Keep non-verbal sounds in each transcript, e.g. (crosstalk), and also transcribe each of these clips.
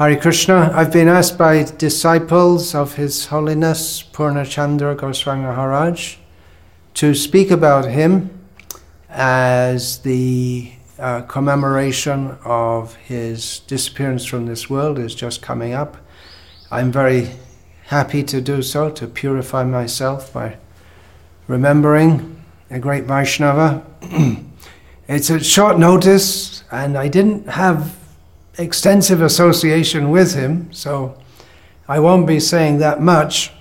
Hare Krishna, I've been asked by disciples of His Holiness Purnacandra Goswami Maharaj to speak about him as the uh, commemoration of his disappearance from this world is just coming up. I'm very happy to do so, to purify myself by remembering a great Vaishnava. (clears throat) it's a short notice, and I didn't have extensive association with him, so I won't be saying that much.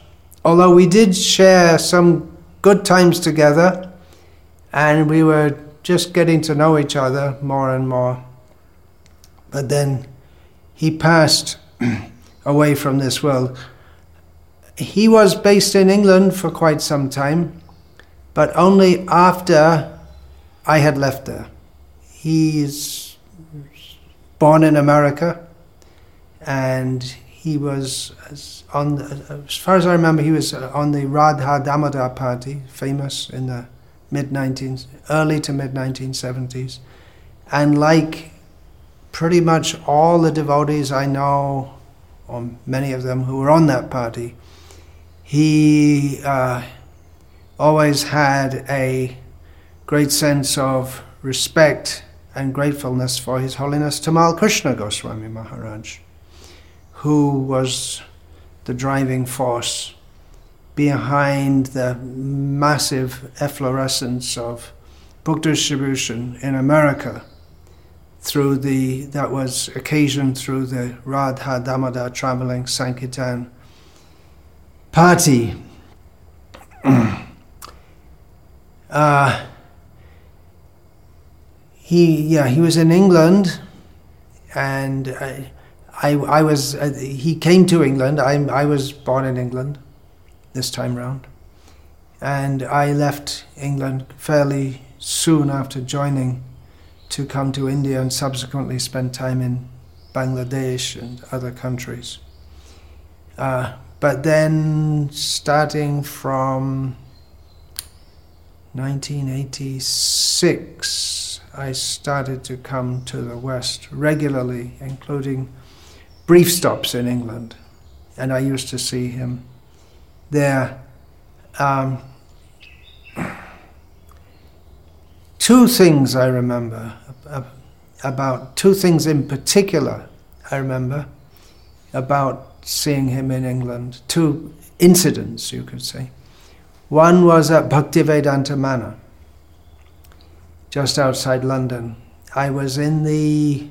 Although we did share some good times together, and we were just getting to know each other more and more. But then he passed (clears throat) away from this world. He was based in England for quite some time, but only after I had left there. He's born in America, and he was on, as far as I remember, he was on the Radha Damodar party, famous in the mid 19, early to mid 1970s. And like pretty much all the devotees I know, or many of them who were on that party, he uh, always had a great sense of respect and gratefulness for His Holiness Tamal Krishna Goswami Maharaj, who was the driving force behind the massive efflorescence of book distribution in America through the that was occasioned through the Radha Damodar traveling Sankirtan party. (clears throat) uh, he yeah he was in England and I I, I was uh, he came to England I I was born in England this time round. And I left England fairly soon after joining to come to India and subsequently spend time in Bangladesh and other countries. Uh, but then, starting from 1986, I started to come to the West regularly, including brief stops in England. And I used to see him there. Um, two things I remember about two things in particular I remember about seeing him in England. Two incidents, you could say. One was at Bhaktivedanta Manor, just outside London. I was in the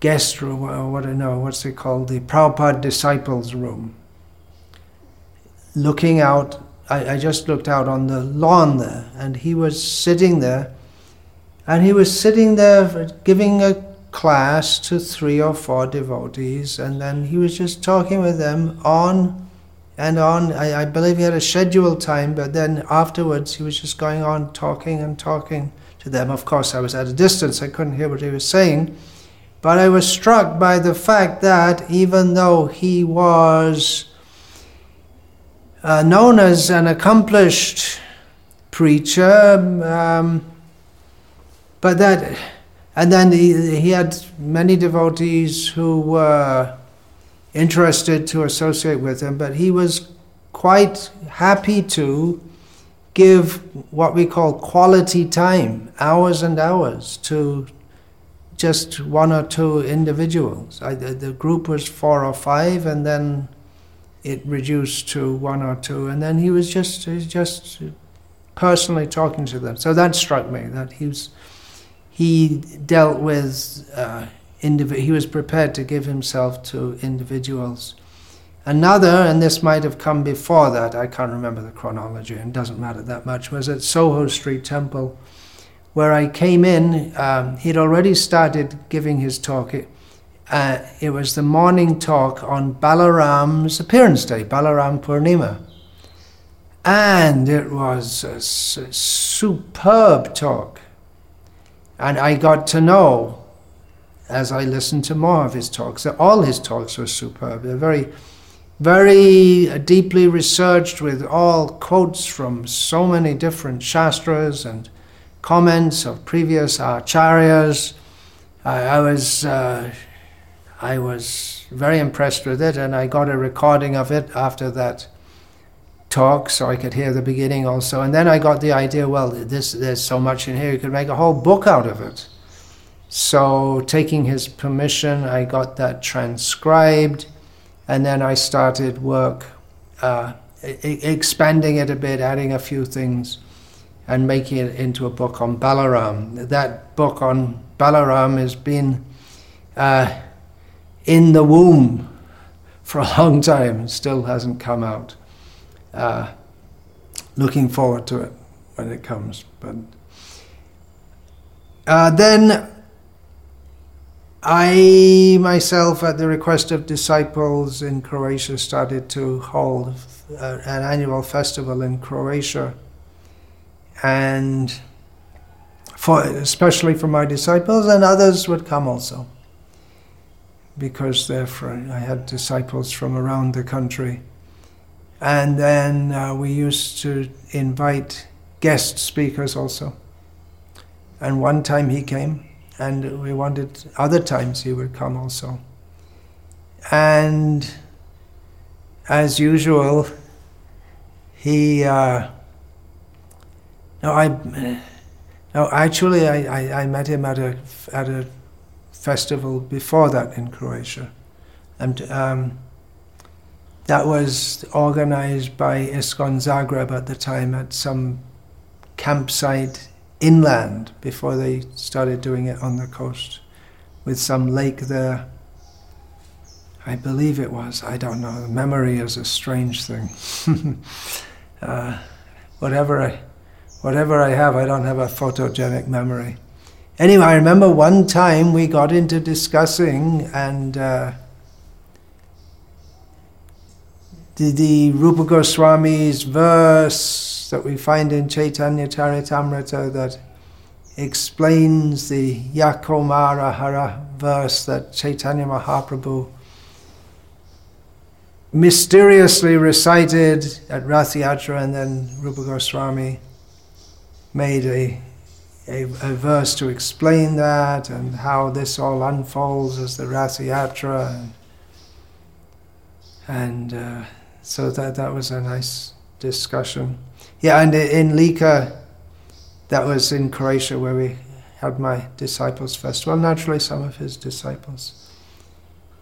guest room, or what I know, what's it called, the Prabhupada Disciples Room looking out. I, I just looked out on the lawn there, and he was sitting there. And he was sitting there giving a class to three or four devotees, and then he was just talking with them on and on. I, I, believe he had a scheduled time, but then afterwards he was just going on talking and talking to them. Of course, I was at a distance, I couldn't hear what he was saying, but I was struck by the fact that even though he was uh, known as an accomplished preacher, um, but that, and then he, he had many devotees who were interested to associate with him, but he was quite happy to give what we call quality time, hours and hours, to just one or two individuals. I, the group was four or five, and then it reduced to one or two, and then he was just just personally talking to them. So that struck me that he was he dealt with uh, indiv- he was prepared to give himself to individuals. Another, and this might have come before that, I can't remember the chronology, and doesn't matter that much, was at Soho Street Temple, where I came in. Um, he'd already started giving his talk. It, uh, it was the morning talk on Balaram's appearance day, Balaram Purnima. And it was a superb talk. And I got to know, as I listened to more of his talks, all his talks were superb. They're very, very deeply researched with all quotes from so many different shastras and comments of previous acharyas. I, I was. Uh, I was very impressed with it, and I got a recording of it after that talk, so I could hear the beginning also. And then I got the idea, well, this there's so much in here, you could make a whole book out of it. So, taking his permission, I got that transcribed, and then I started work, uh, e- expanding it a bit, adding a few things, and making it into a book on Balaram. That book on Balaram has been uh, in the womb (laughs) for a long time, and still hasn't come out uh, looking forward to it when it comes. But uh, then I myself, at the request of disciples in Croatia, started to hold uh, an annual festival in Croatia, and for especially for my disciples, and others would come also, because therefore I had disciples from around the country. And then uh, we used to invite guest speakers also. And one time he came, and we wanted other times he would come also. And as usual, he. Uh, no, I. No, actually, I, I, I, met him at a at a festival before that in Croatia, and um, that was organized by ISKCON Zagreb at the time at some campsite inland before they started doing it on the coast with some lake there. I believe it was, I don't know. Memory is a strange thing. (laughs) uh, whatever, I, whatever I have, I don't have a photogenic memory. Anyway, I remember one time we got into discussing and uh, the, the Rupa Goswami's verse that we find in Chaitanya Charitamrita that explains the Yah Kaumara Harah verse that Chaitanya Mahaprabhu mysteriously recited at Rath Yatra and then Rupa Goswami made a, a, a, verse to explain that and how this all unfolds as the Rath Yatra and, and uh, so that that was a nice discussion. Yeah, and in Lika, that was in Croatia where we had my disciples festival. Naturally, some of his disciples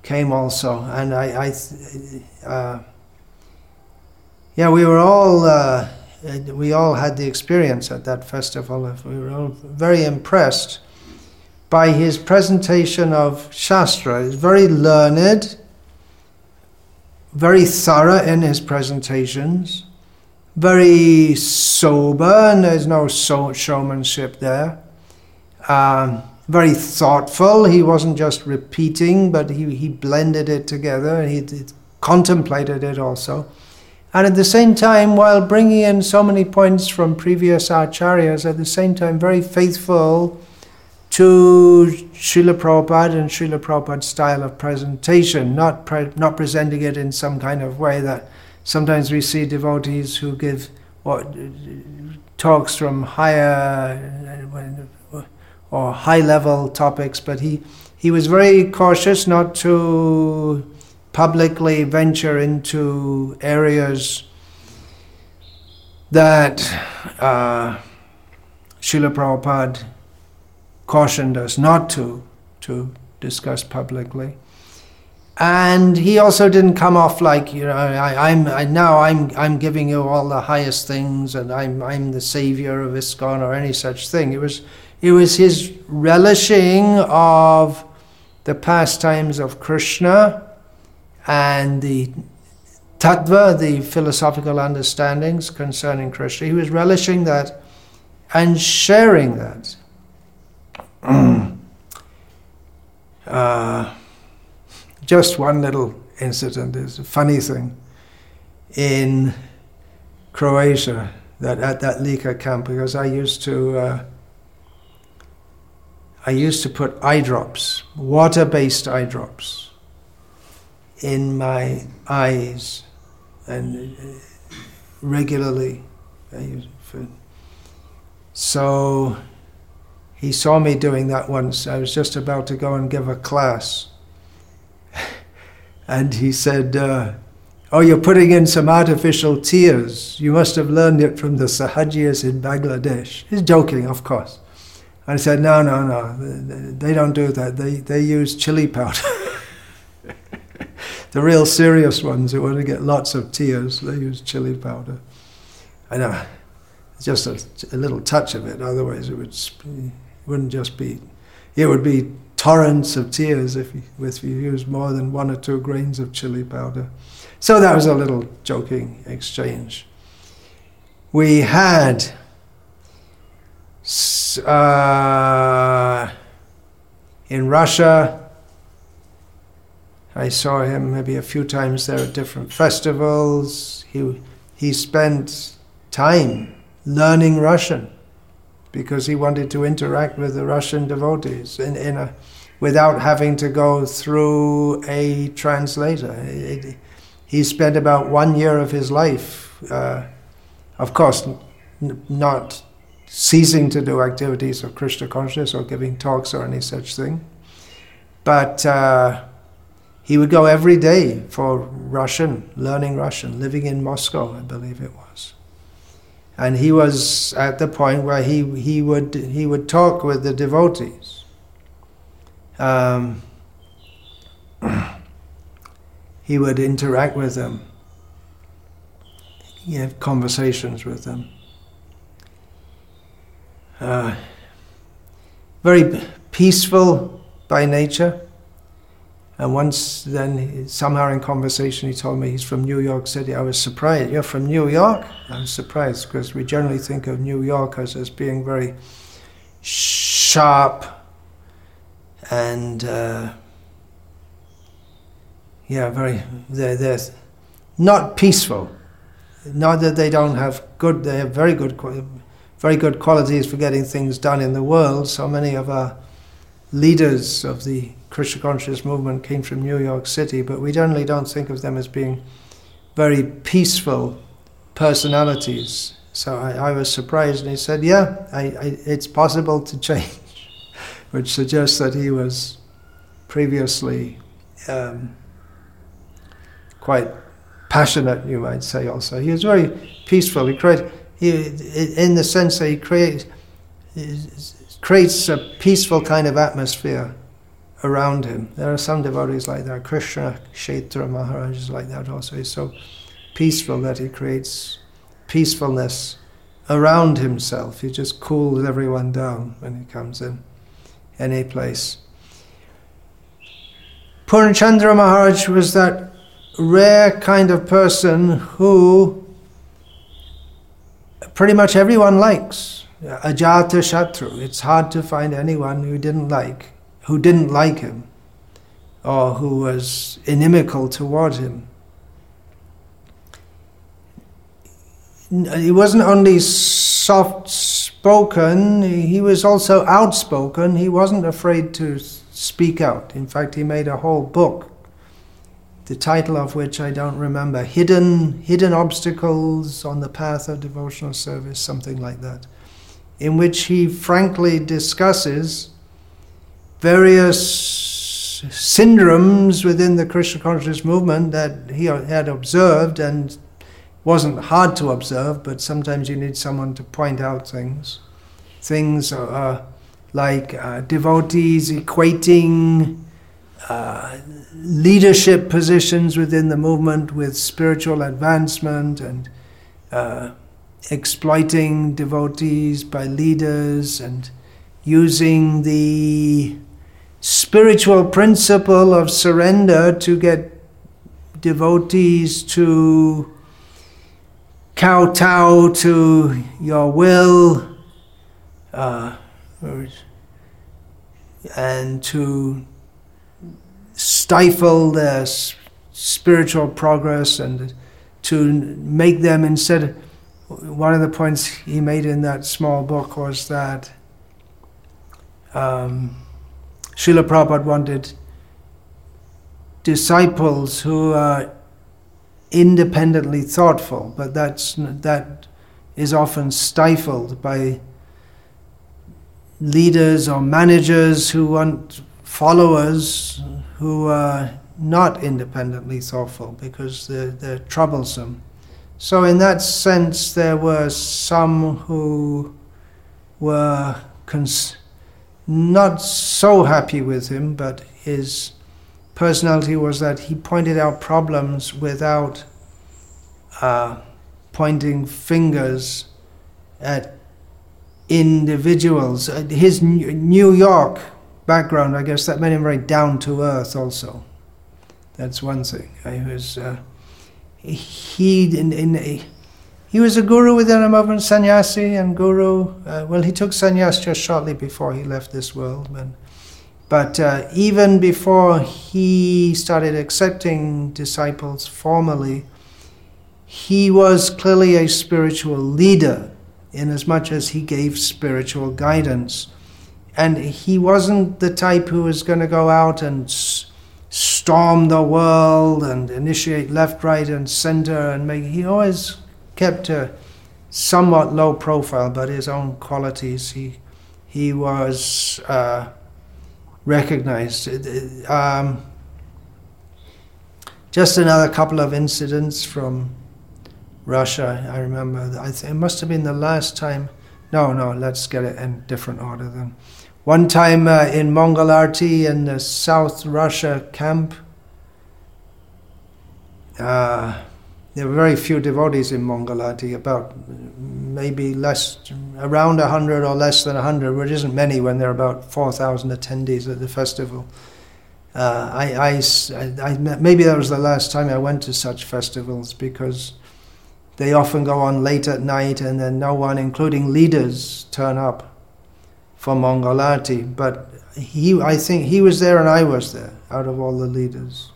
came also, and I, I uh, yeah, we were all. Uh, we all had the experience at that festival. We were all very impressed by his presentation of Shastra. He's very learned, very thorough in his presentations, very sober, and there's no showmanship there. Um, very thoughtful. He wasn't just repeating, but he, he blended it together. He, he contemplated it also. And at the same time, while bringing in so many points from previous acharyas, at the same time, very faithful to Srila Prabhupada and Srila Prabhupada's style of presentation, not, pre- not presenting it in some kind of way that sometimes we see devotees who give what, talks from higher or high level topics, but he, he was very cautious not to publicly venture into areas that uh, Srila Prabhupada cautioned us not to to discuss publicly. And he also didn't come off like you know I, am now I'm I'm giving you all the highest things and I'm I'm the savior of ISKCON or any such thing. It was it was his relishing of the pastimes of Krishna and the tattva, the philosophical understandings concerning Krishna. He was relishing that and sharing that. (clears throat) uh, just one little incident is a funny thing in Croatia that at that Lika camp because I used to uh, I used to put eye drops, water-based eye drops, in my eyes and uh, regularly. So he saw me doing that once. I was just about to go and give a class. And he said, uh, Oh, you're putting in some artificial tears. You must have learned it from the Sahajiyas in Bangladesh. He's joking, of course. And I said, No, no, no. They don't do that. They, they use chili powder. (laughs) the real serious ones who want to get lots of tears, they use chili powder. I know, just a, a little touch of it. Otherwise, it would it wouldn't just be. It would be torrents of tears if you, if you used more than one or two grains of chili powder. So that was a little joking exchange. We had uh, in Russia. I saw him maybe a few times there at different festivals. He he spent time learning Russian because he wanted to interact with the Russian devotees in, in a, without having to go through a translator. It, he spent about one year of his life, uh, of course, n- not ceasing to do activities of Krishna consciousness or giving talks or any such thing, but uh, he would go every day for Russian, learning Russian, living in Moscow, I believe it was and he was at the point where he, he, would, he would talk with the devotees. Um, (clears throat) he would interact with them. He had conversations with them. Uh, very peaceful by nature. And once then, somehow in conversation, he told me he's from New York City. I was surprised. You're from New York? I was surprised because we generally think of New Yorkers as being very sharp and, uh, yeah, very, they're, they're not peaceful. Not that they don't have good, they have very good, very good qualities for getting things done in the world. So many of our leaders of the Krishna conscious movement came from New York City, but we generally don't think of them as being very peaceful personalities. So I, I was surprised, and he said, "Yeah, I, I, it's possible to change," which suggests that he was previously um, quite passionate, you might say. Also, he was very peaceful. He created, he, in the sense that he creates creates a peaceful kind of atmosphere around him. There are some devotees like that. Krishna Kshetra Maharaj is like that also. He's so peaceful that he creates peacefulness around himself. He just cools everyone down when he comes in any place. Purnacandra Maharaj was that rare kind of person who pretty much everyone likes. Ajata Shatru. It's hard to find anyone who didn't like who didn't like him or who was inimical toward him. He wasn't only soft spoken, he was also outspoken. He wasn't afraid to speak out. In fact, he made a whole book, the title of which I don't remember Hidden, Hidden Obstacles on the Path of Devotional Service, something like that, in which he frankly discusses various syndromes within the Krishna consciousness movement that he had observed and wasn't hard to observe, but sometimes you need someone to point out things. Things uh, like uh, devotees equating uh, leadership positions within the movement with spiritual advancement and uh, exploiting devotees by leaders and using the spiritual principle of surrender to get devotees to kowtow to your will uh, and to stifle their spiritual progress and to make them instead one of the points he made in that small book was that um, Srila Prabhupada wanted disciples who are independently thoughtful, but that's, that is often stifled by leaders or managers who want followers who are not independently thoughtful because they're, they're troublesome. So, in that sense, there were some who were cons- not so happy with him, but his personality was that he pointed out problems without uh, pointing fingers at individuals. Uh, his New York background, I guess, that made him very down to earth. Also, that's one thing. I was uh, he in, in he was a guru within a movement, sannyasi and guru. Uh, well, he took sannyas just shortly before he left this world. But uh, even before he started accepting disciples formally, he was clearly a spiritual leader in as much as he gave spiritual guidance. And he wasn't the type who was going to go out and s- storm the world and initiate left, right, and center and make. He always kept a somewhat low profile, but his own qualities, he, he was uh, recognized. Um, just another couple of incidents from Russia. I remember. I th- it must have been the last time. No, no. Let's get it in different order then. One time uh, in Mangalarti in the South Russia camp. Uh, there were very few devotees in Mangalarti, about maybe less, around 100 or less than 100, which isn't many when there are about 4,000 attendees at the festival. Uh, I, I, I, maybe that was the last time I went to such festivals because they often go on late at night and then no one, including leaders, turn up for Mangalarti. But he, I think he was there and I was there out of all the leaders.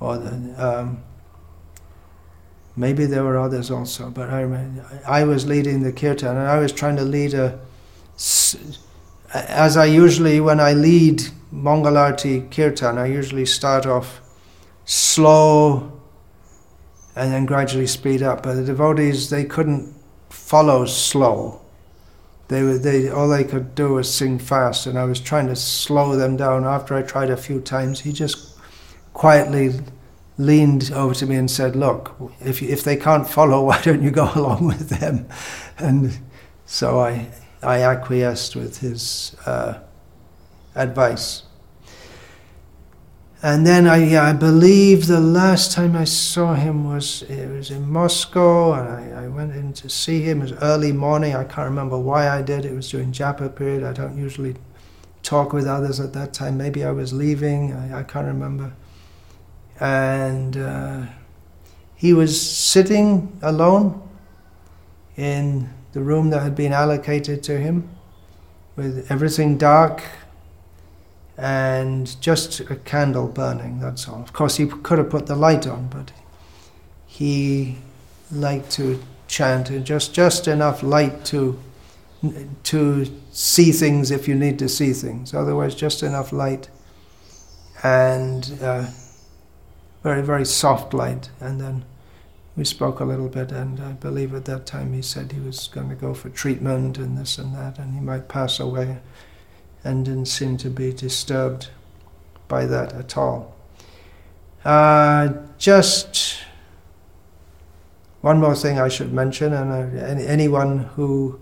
Or the, um, Maybe there were others also, but I, I was leading the kirtan and I was trying to lead a, as I usually, when I lead Mangalarti kirtan, I usually start off slow and then gradually speed up. But the devotees, they couldn't follow slow. They were, they, all they could do was sing fast, and I was trying to slow them down. After I tried a few times, he just quietly leaned over to me and said, Look, if, if they can't follow, (laughs) why don't you go (laughs) along with them? And so I, I acquiesced with his uh, advice. And then I, yeah, I believe the last time I saw him was it was in Moscow, and I, I went in to see him. It was early morning. I can't remember why I did. It was during Japa period. I don't usually talk with others at that time. Maybe I was leaving. I, I can't remember and uh, he was sitting alone in the room that had been allocated to him with everything dark and just a candle burning, that's all. Of course, he could have put the light on, but he liked to chant and just, just enough light to, to see things if you need to see things. Otherwise, just enough light. And uh, very, very soft light. And then we spoke a little bit, and I believe at that time he said he was going to go for treatment and this and that, and he might pass away, and didn't seem to be disturbed by that at all. Uh, just one more thing I should mention, and uh, anyone who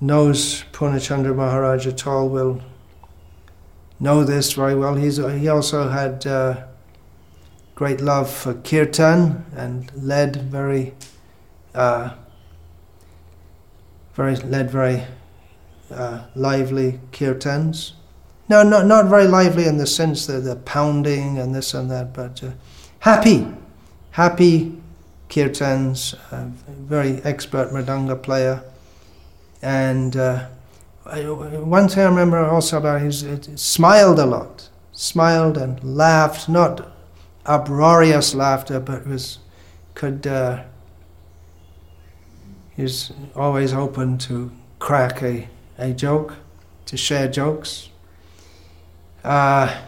knows Purnacandra Maharaj at all will know this very well. He's, he also had uh, great love for kirtan and led very, uh, very led very uh, lively kirtans. No, not not very lively in the sense that they're pounding and this and that, but uh, happy, happy kirtans. very expert mridanga player, and uh, one thing I remember also about him is smiled a lot, smiled and laughed, not uproarious laughter, but was could uh, he's always open to crack a, a joke, to share jokes. Uh,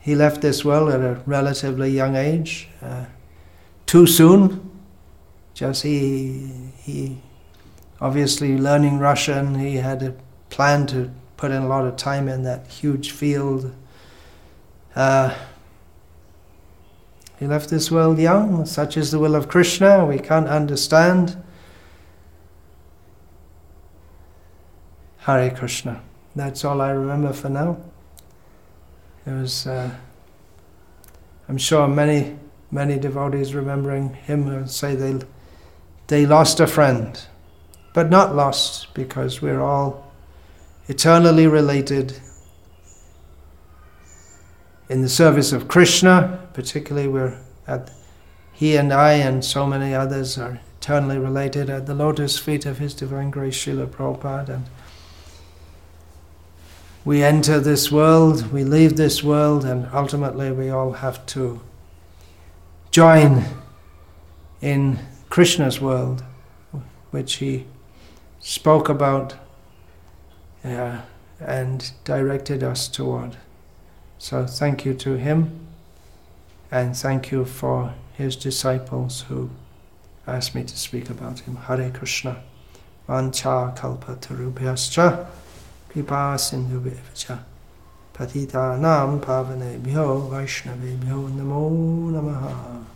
he left this world at a relatively young age, uh, too soon. Just he he obviously learning Russian. He had a plan to put in a lot of time in that huge field. Uh, He left this world young, such is the will of Krishna, we can't understand. Hare Krishna. That's all I remember for now. It was, uh, I'm sure many, many devotees remembering him will say they, they lost a friend, but not lost because we're all eternally related in the service of Krishna, particularly we're at he and I and so many others are eternally related at the lotus feet of His Divine Grace Srila Prabhupada and we enter this world, we leave this world, and ultimately we all have to join in Krishna's world, which he spoke about uh, and directed us toward. So thank you to him, and thank you for his disciples who asked me to speak about him. Hare Krishna. Vancha kalpa tarubhyascha kripa Pavane patitanam pavanebhyo vaishnavebhyo namo namaha.